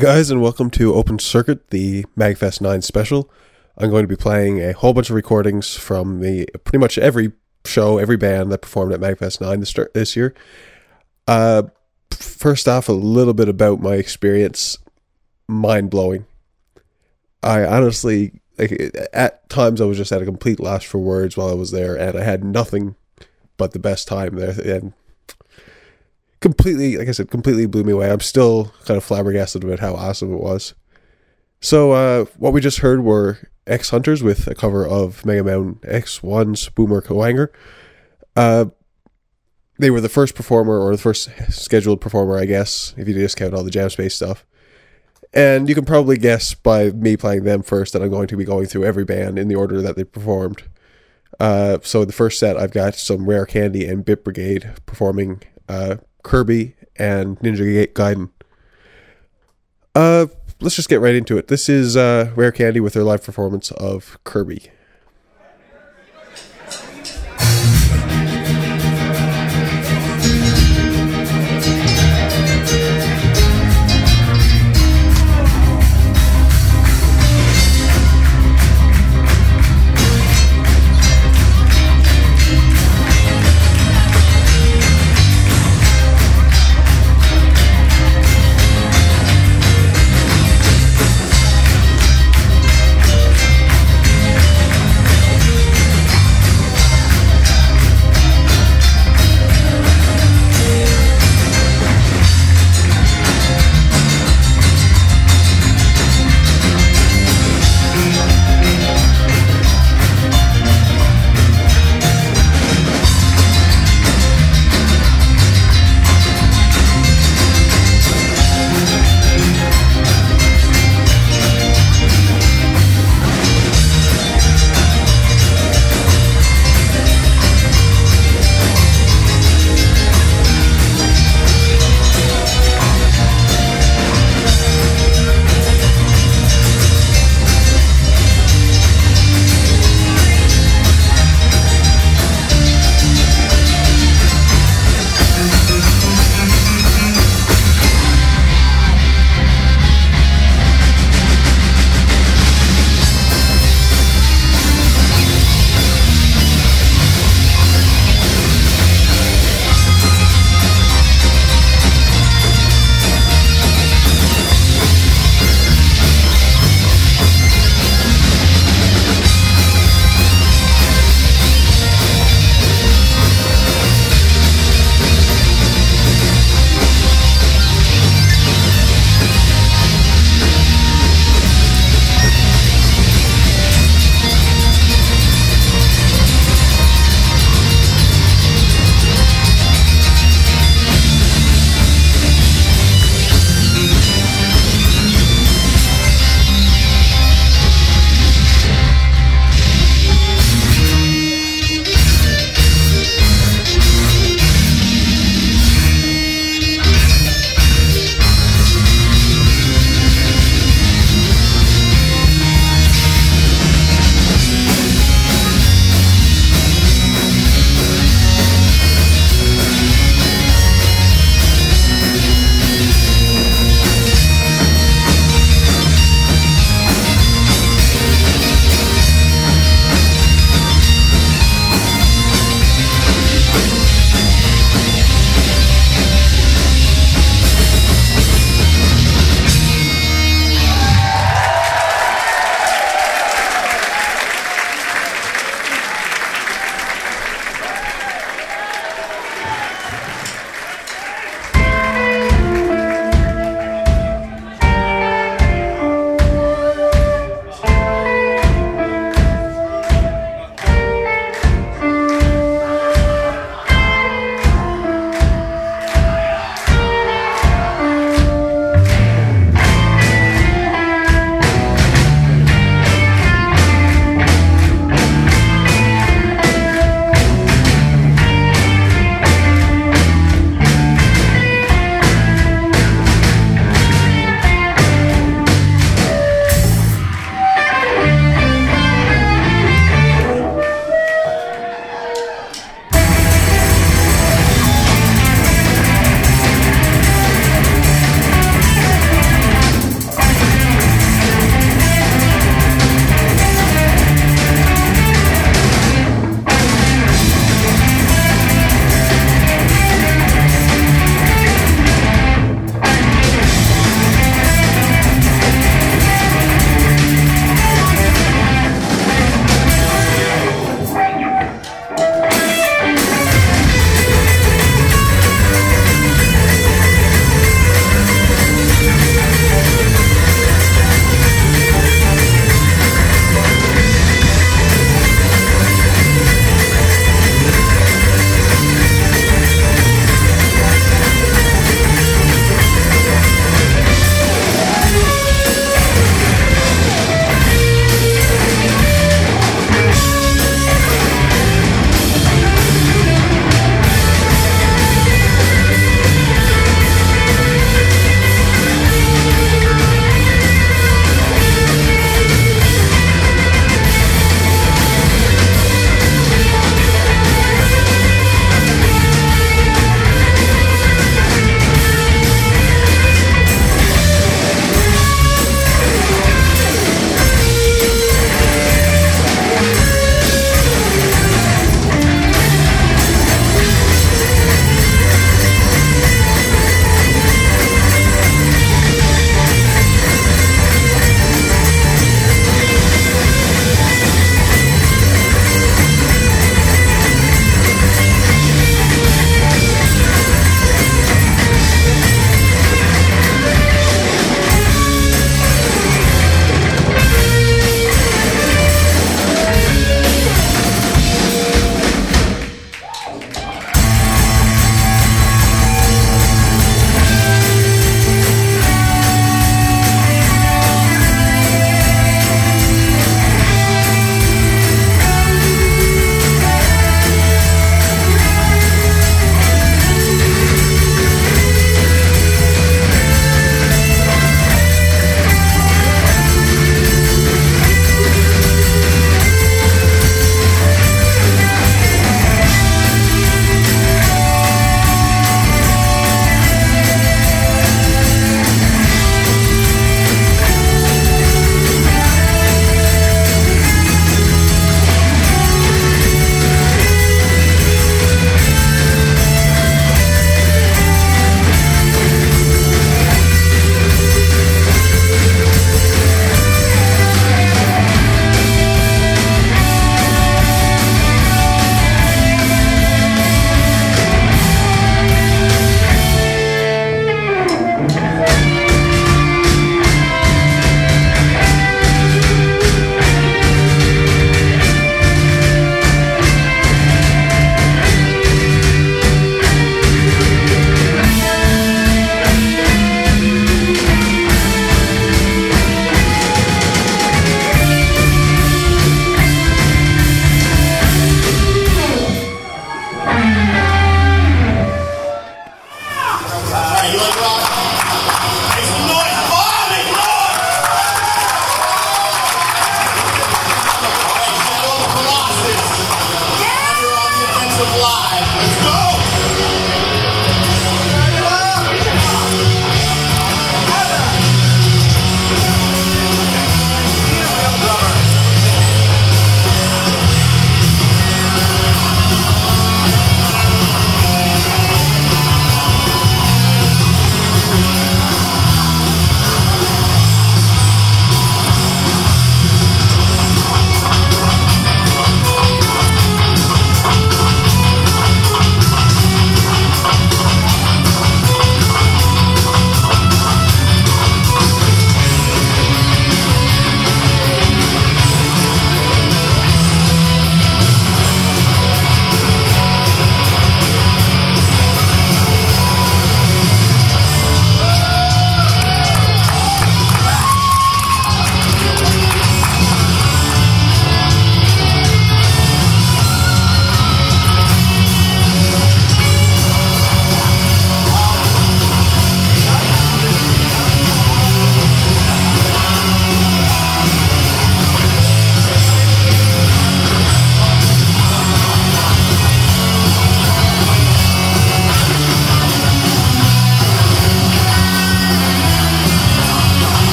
guys, and welcome to Open Circuit, the MagFest 9 special. I'm going to be playing a whole bunch of recordings from the pretty much every show, every band that performed at MagFest 9 this, this year. Uh, first off, a little bit about my experience. Mind blowing. I honestly, like, at times, I was just at a complete loss for words while I was there, and I had nothing but the best time there. And completely, like I said, completely blew me away. I'm still kind of flabbergasted about how awesome it was. So, uh, what we just heard were X Hunters with a cover of Mega Man X1's Boomer Kuwanger. Uh, they were the first performer, or the first scheduled performer, I guess, if you discount all the Jam Space stuff. And you can probably guess by me playing them first that I'm going to be going through every band in the order that they performed. Uh, so, the first set, I've got some Rare Candy and Bit Brigade performing uh, Kirby and Ninja Gaiden. Uh, let's just get right into it. This is uh, Rare Candy with their live performance of Kirby.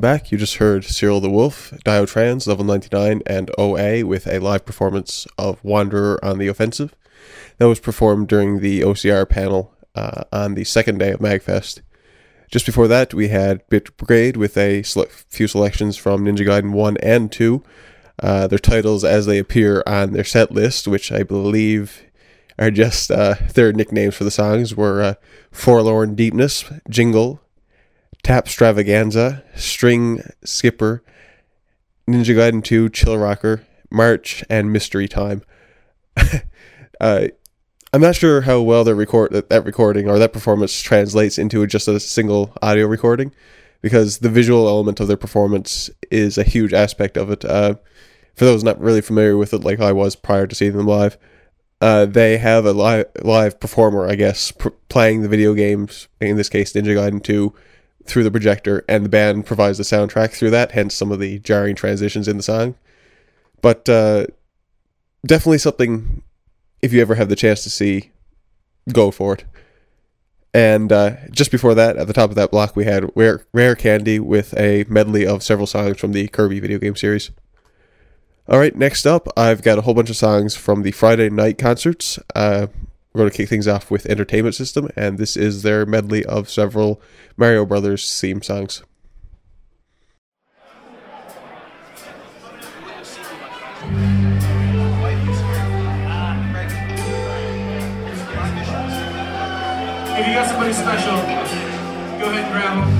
Welcome back. You just heard Cyril the Wolf, Diotrans, level 99, and OA with a live performance of Wanderer on the Offensive. That was performed during the OCR panel uh, on the second day of MagFest. Just before that, we had Bit Brigade with a few selections from Ninja Gaiden 1 and 2. Uh, their titles as they appear on their set list, which I believe are just uh, their nicknames for the songs, were uh, Forlorn Deepness, Jingle, Tapstravaganza, String Skipper, Ninja Gaiden 2, Chillrocker, March, and Mystery Time. uh, I'm not sure how well that record that, recording or that performance translates into just a single audio recording, because the visual element of their performance is a huge aspect of it. Uh, for those not really familiar with it, like I was prior to seeing them live, uh, they have a live live performer, I guess, pr- playing the video games. In this case, Ninja Gaiden 2 through the projector, and the band provides the soundtrack through that. Hence, some of the jarring transitions in the song. But uh, definitely something. If you ever have the chance to see, go for it. And uh, just before that, at the top of that block, we had Rare, Rare Candy with a medley of several songs from the Kirby video game series. All right, next up, I've got a whole bunch of songs from the Friday night concerts. Uh, we're going to kick things off with Entertainment System, and this is their medley of several Mario Brothers theme songs. If you got somebody special, go ahead and grab them,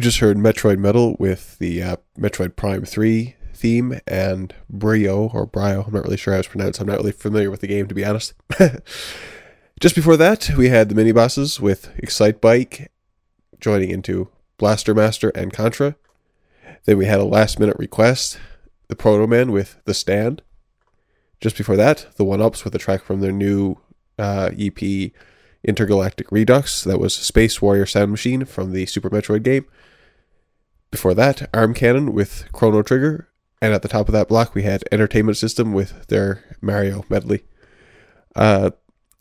You just heard Metroid Metal with the uh, Metroid Prime 3 theme and Bryyo or Bryyo, I'm not really sure how it's pronounced. I'm not really familiar with the game to be honest. just before that, we had the mini bosses with Excitebike joining into Blaster Master and Contra. Then we had a last minute request, the Protomen with The Stand. Just before that, the One Ups with a track from their new uh, EP Intergalactic Redux. That was Space Warrior Sound Machine from the Super Metroid game. Before that, Arm Cannon with Chrono Trigger. And at the top of that block, we had Entertainment System with their Mario medley. Uh,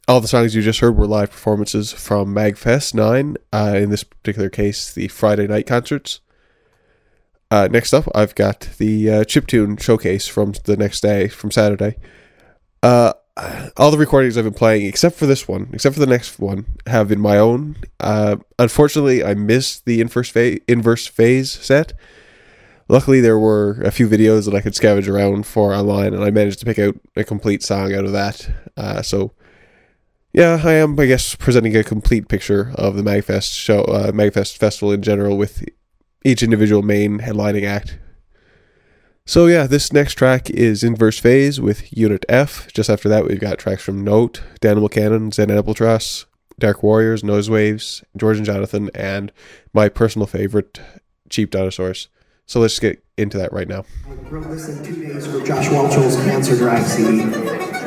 all the songs you just heard were live performances from MagFest 9, uh, in this particular case, the Friday night concerts. Uh, next up, I've got the uh, chiptune showcase from the next day, from Saturday. Uh, all the recordings I've been playing, except for this one, except for the next one, have been my own. Uh, unfortunately, I missed the inverse phase, inverse phase set. Luckily, there were a few videos that I could scavenge around for online, and I managed to pick out a complete song out of that. Uh, so, yeah, I am, I guess, presenting a complete picture of the Magfest show, uh, Magfest festival in general, with each individual main headlining act. So yeah, this next track is Inverse Phase with Unit F. Just after that, we've got tracks from Note, Danimal Cannon, Zen Albatross, Dark Warriors, Noise Waves, George and Jonathan, and my personal favorite, Cheap Dinosaurs. So let's get into that right now. Wrote this in two days for Josh Walchell's Cancer Drive CD.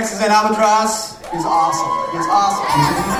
Next is Zen Albatross. He's awesome. He's awesome.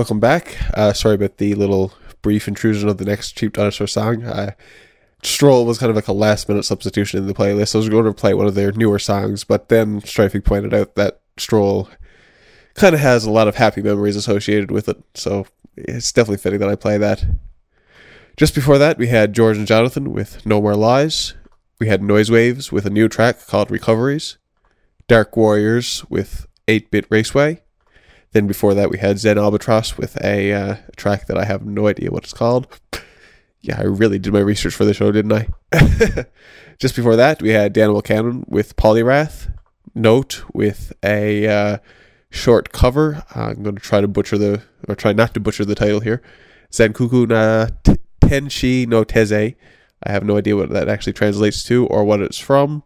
Welcome back. Uh, sorry about the little brief intrusion of the next Cheap Dinosaur song. Uh, Stroll was kind of like a last minute substitution in the playlist. I was going to play one of their newer songs, but then Strifing pointed out that Stroll kind of has a lot of happy memories associated with it, so it's definitely fitting that I play that. Just before that, we had George and Jonathan with No More Lies. We had Noise Waves with a new track called Recoveries. Dark Warriors with 8 Bit Raceway. Then before that, we had Zen Albatross with a uh, track that I have no idea what it's called. Yeah, I really did my research for the show, didn't I? Just before that, we had Danimal Cannon with Polyrath. Note with a uh, short cover. I'm going to try to butcher the, or try not to butcher the title here. Zenkuku na Tenshi no Teze. I have no idea what that actually translates to or what it's from.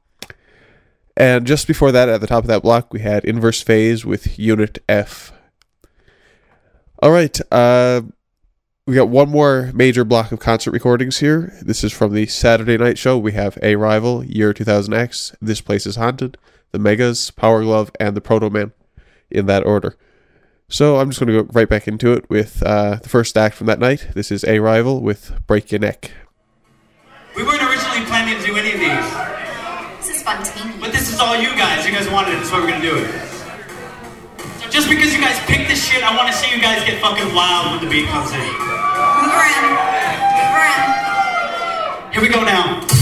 And just before that, at the top of that block, we had Inverse Phase with Unit F. All right, uh, we got one more major block of concert recordings here. This is from the Saturday night show. We have A Rival, Year 2000X, This Place is Haunted, The Megas, Power Glove, and The Protomen in that order. So I'm just going to go right back into it with uh, the first act from that night. This is A Rival with Break Your Neck. We weren't originally planning to do any of these, This is spontaneous. but this is all you guys. You guys wanted it, that's why we're gonna do it. So just because you guys picked this shit, I want to see you guys get fucking wild when the beat comes in. Move around. Move around. Here we go now.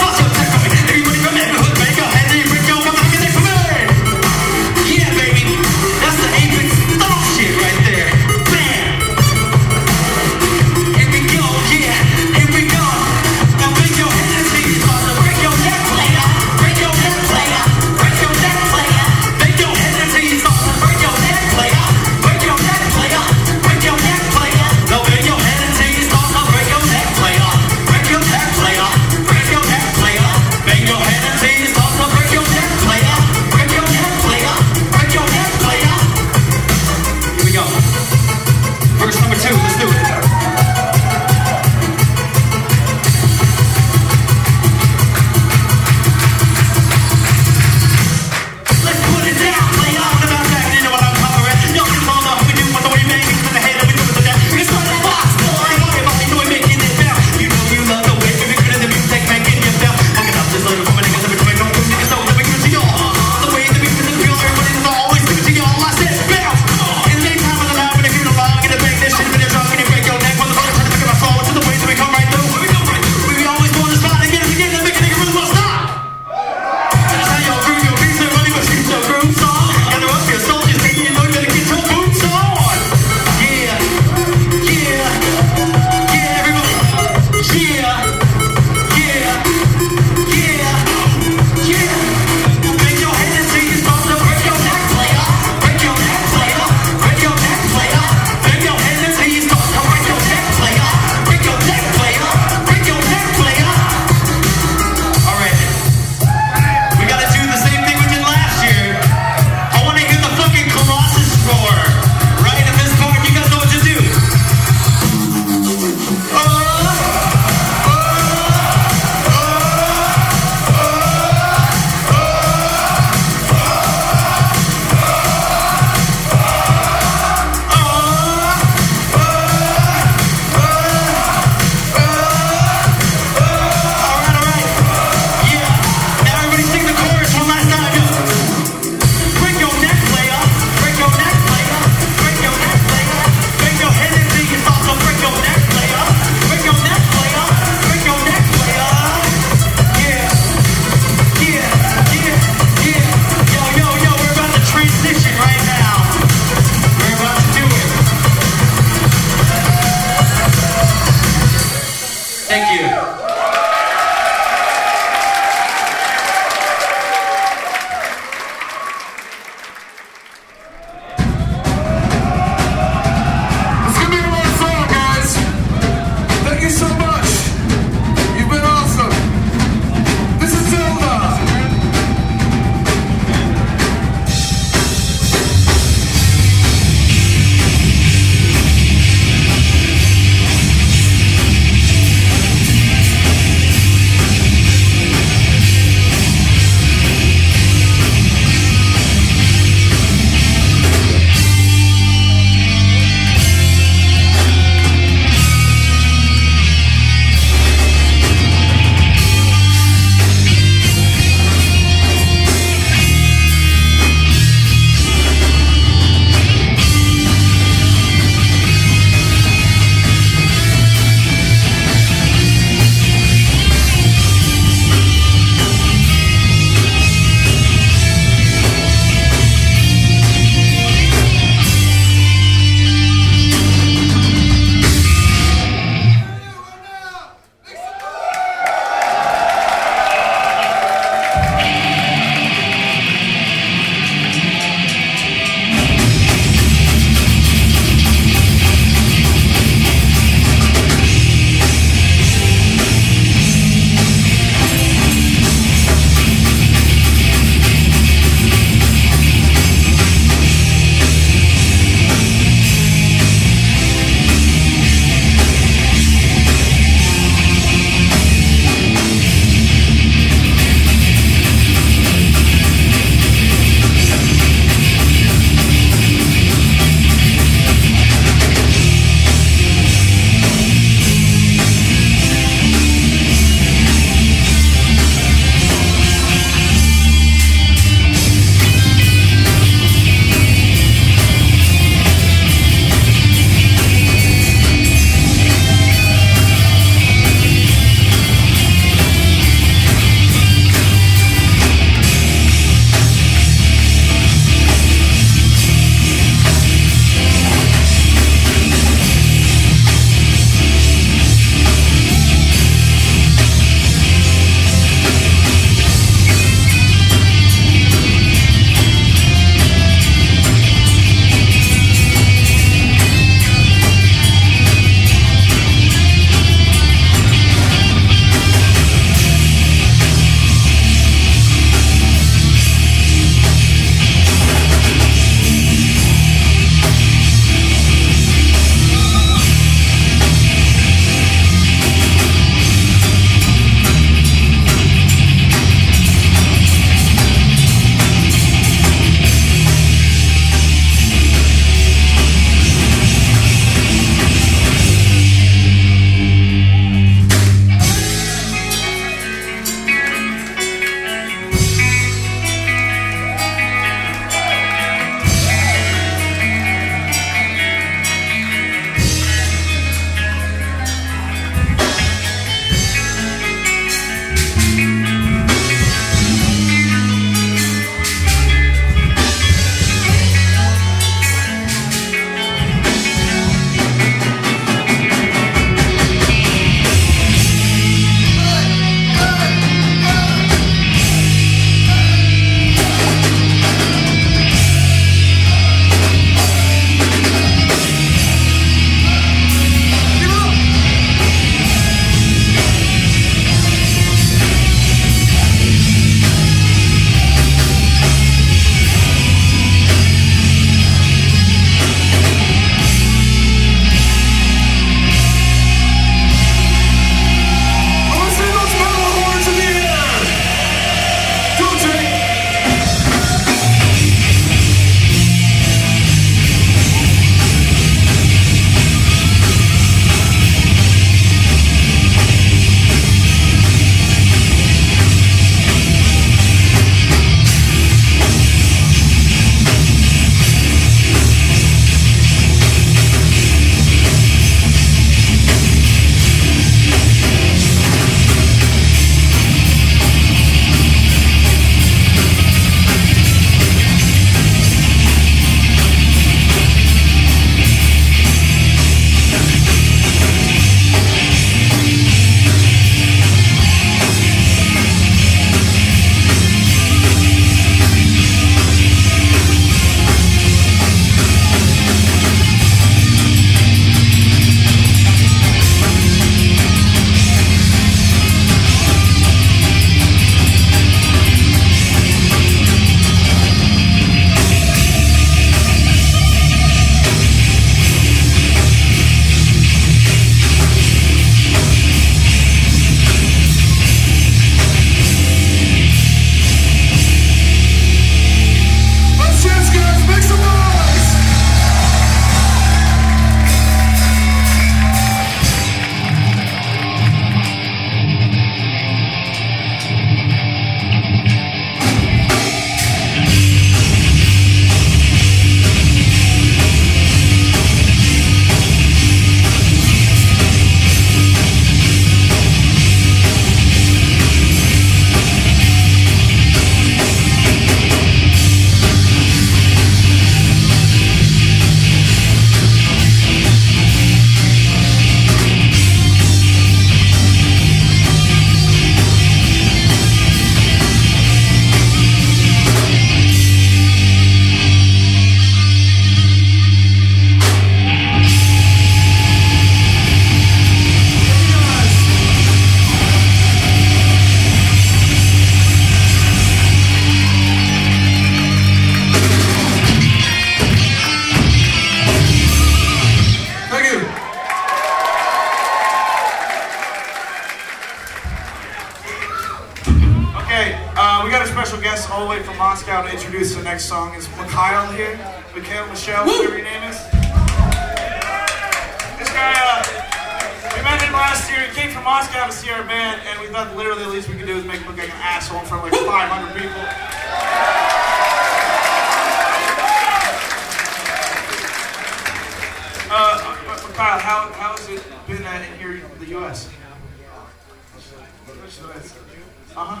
Uh-huh.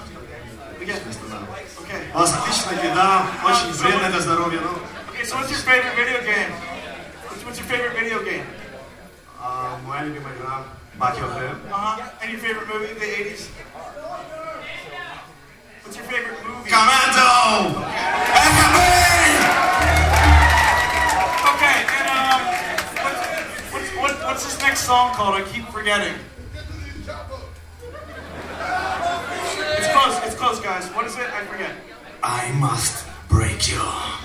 Again. Okay. Отличная еда, очень вредно для здоровья. Ну, Okay, so what's your favorite video game? What's, what's your favorite video game? а, моя любимая игра Battlefield. Uh-huh. And your favorite movie of the 80s? What's your favorite movie? Commando! Okay, and um, what's, what's, what, what's this next song called? I keep forgetting. Close, guys. What is it? I forget. I must break you.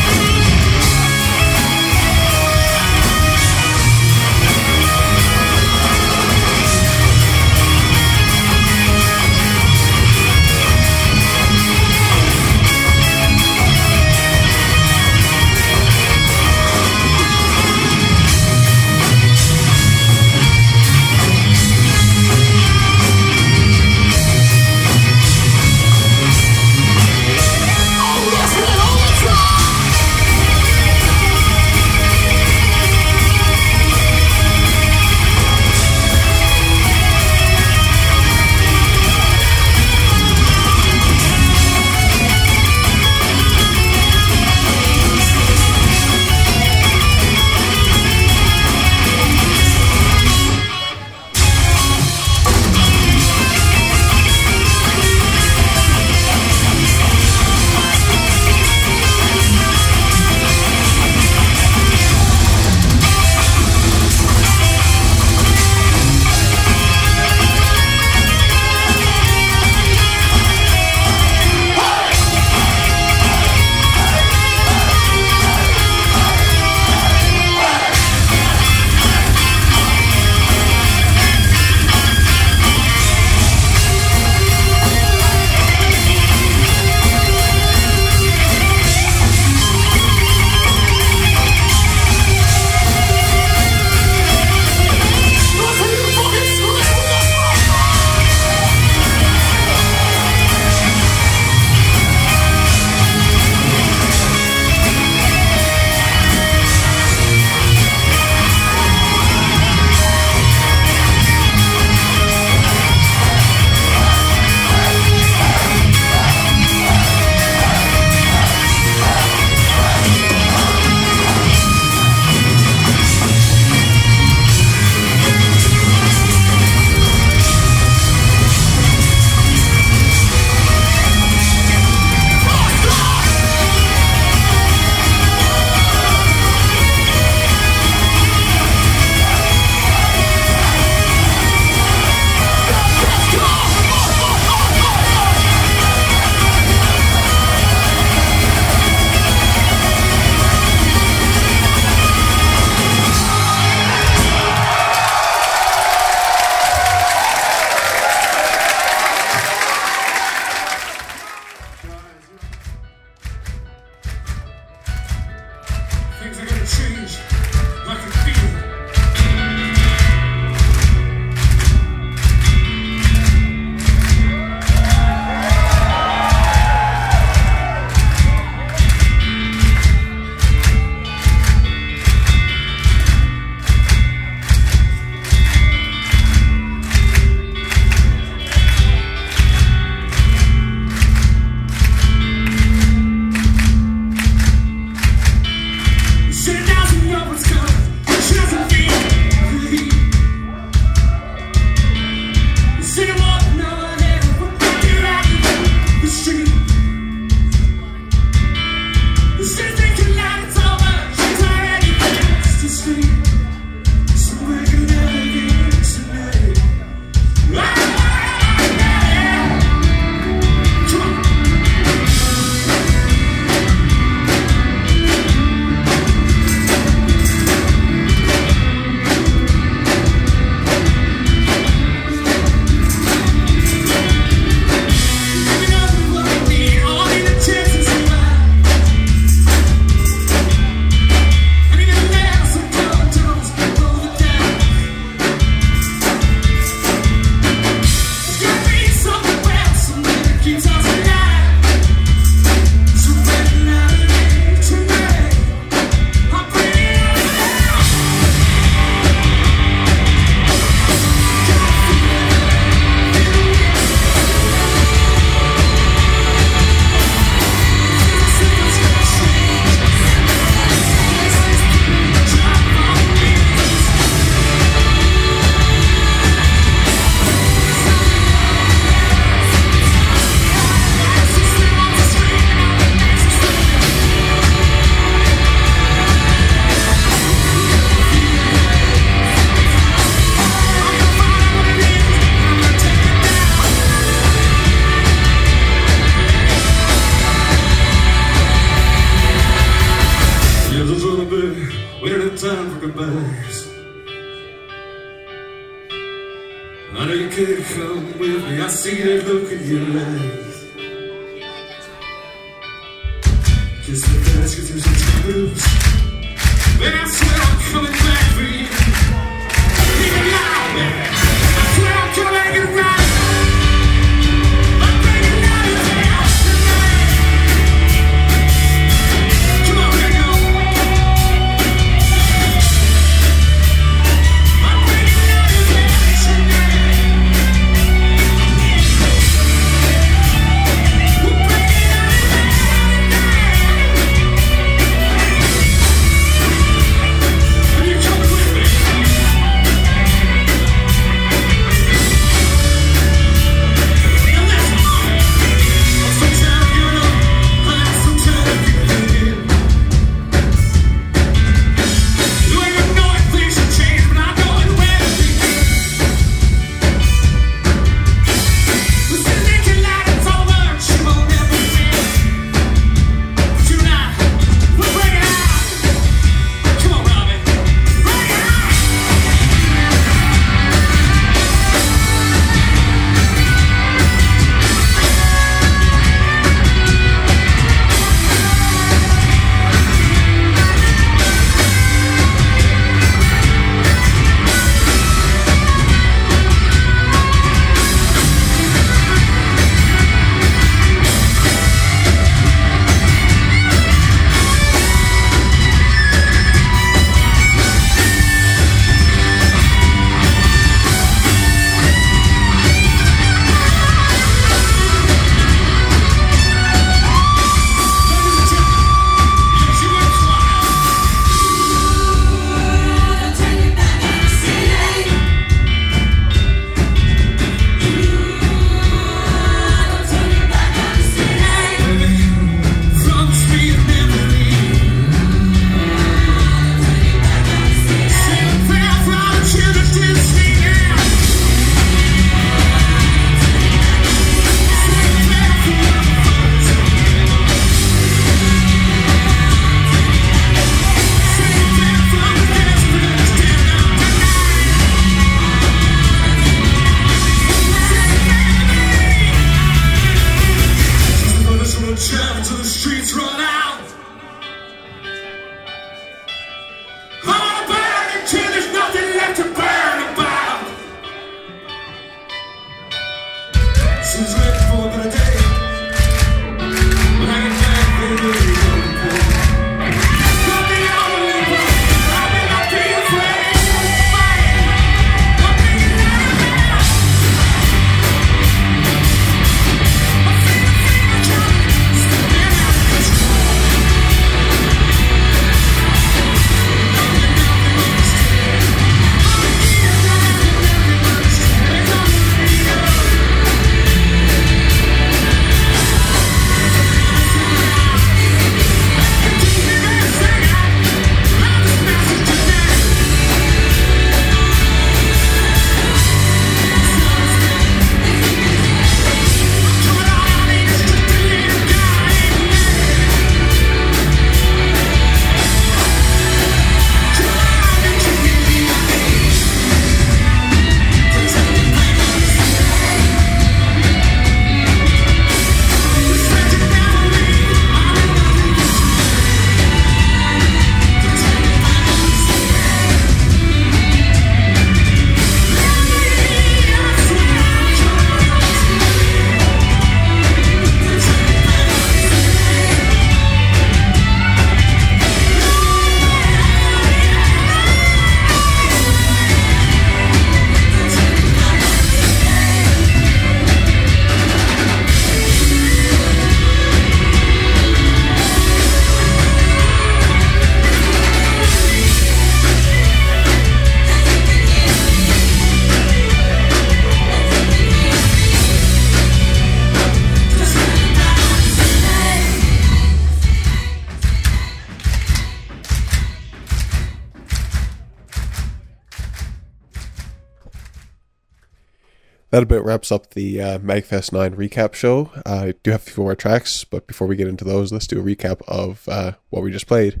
Wraps up the uh, Magfest 9 recap show. Uh, I do have a few more tracks, but before we get into those, let's do a recap of uh, what we just played.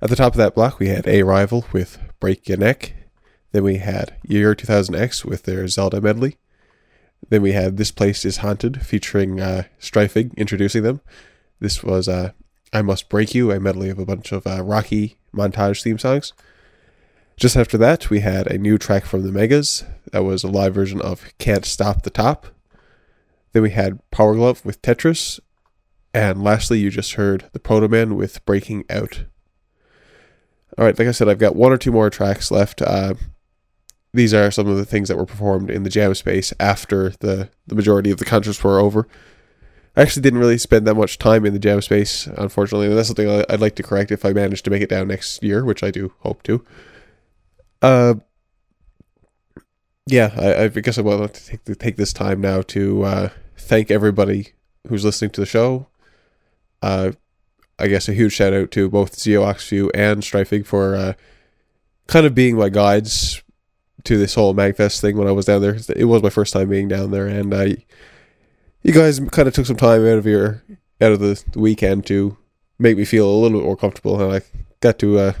At the top of that block, we had A Rival with Break Your Neck. Then we had Year 2000X with their Zelda medley. Then we had This Place is Haunted featuring uh, introducing them. This was uh, I Must Break You, a medley of a bunch of uh, Rocky montage theme songs. Just after that, we had a new track from the Megas. That was a live version of Can't Stop the Top. Then we had Powerglove with Tetris. And lastly, you just heard the Protomen with Breaking Out. All right, like I said, I've got one or two more tracks left. Uh, these are some of the things that were performed in the jam space after the, the majority of the concerts were over. I actually didn't really spend that much time in the jam space, unfortunately. And that's something I'd like to correct if I manage to make it down next year, which I do hope to. Uh, yeah, I, I guess I want to take, to take this time now to uh, thank everybody who's listening to the show. Uh, I guess a huge shout out to both Zio Oxview and Strifing for uh, kind of being my guides to this whole Magfest thing when I was down there. It was my first time being down there, and I, you guys kind of took some time out of your out of the, the weekend to make me feel a little bit more comfortable, and I got to uh,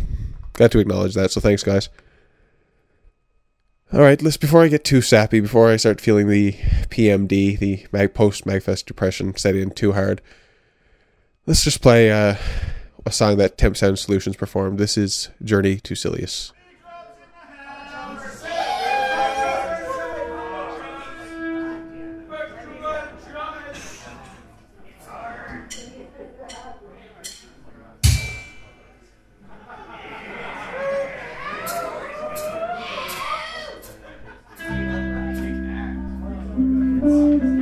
got to acknowledge that. So thanks, guys. All right, let's before I get too sappy, before I start feeling the PMD, the mag post Magfest depression set in too hard, let's just play uh, a song that Temp Sound Solutions performed. This is Journey to Silius. We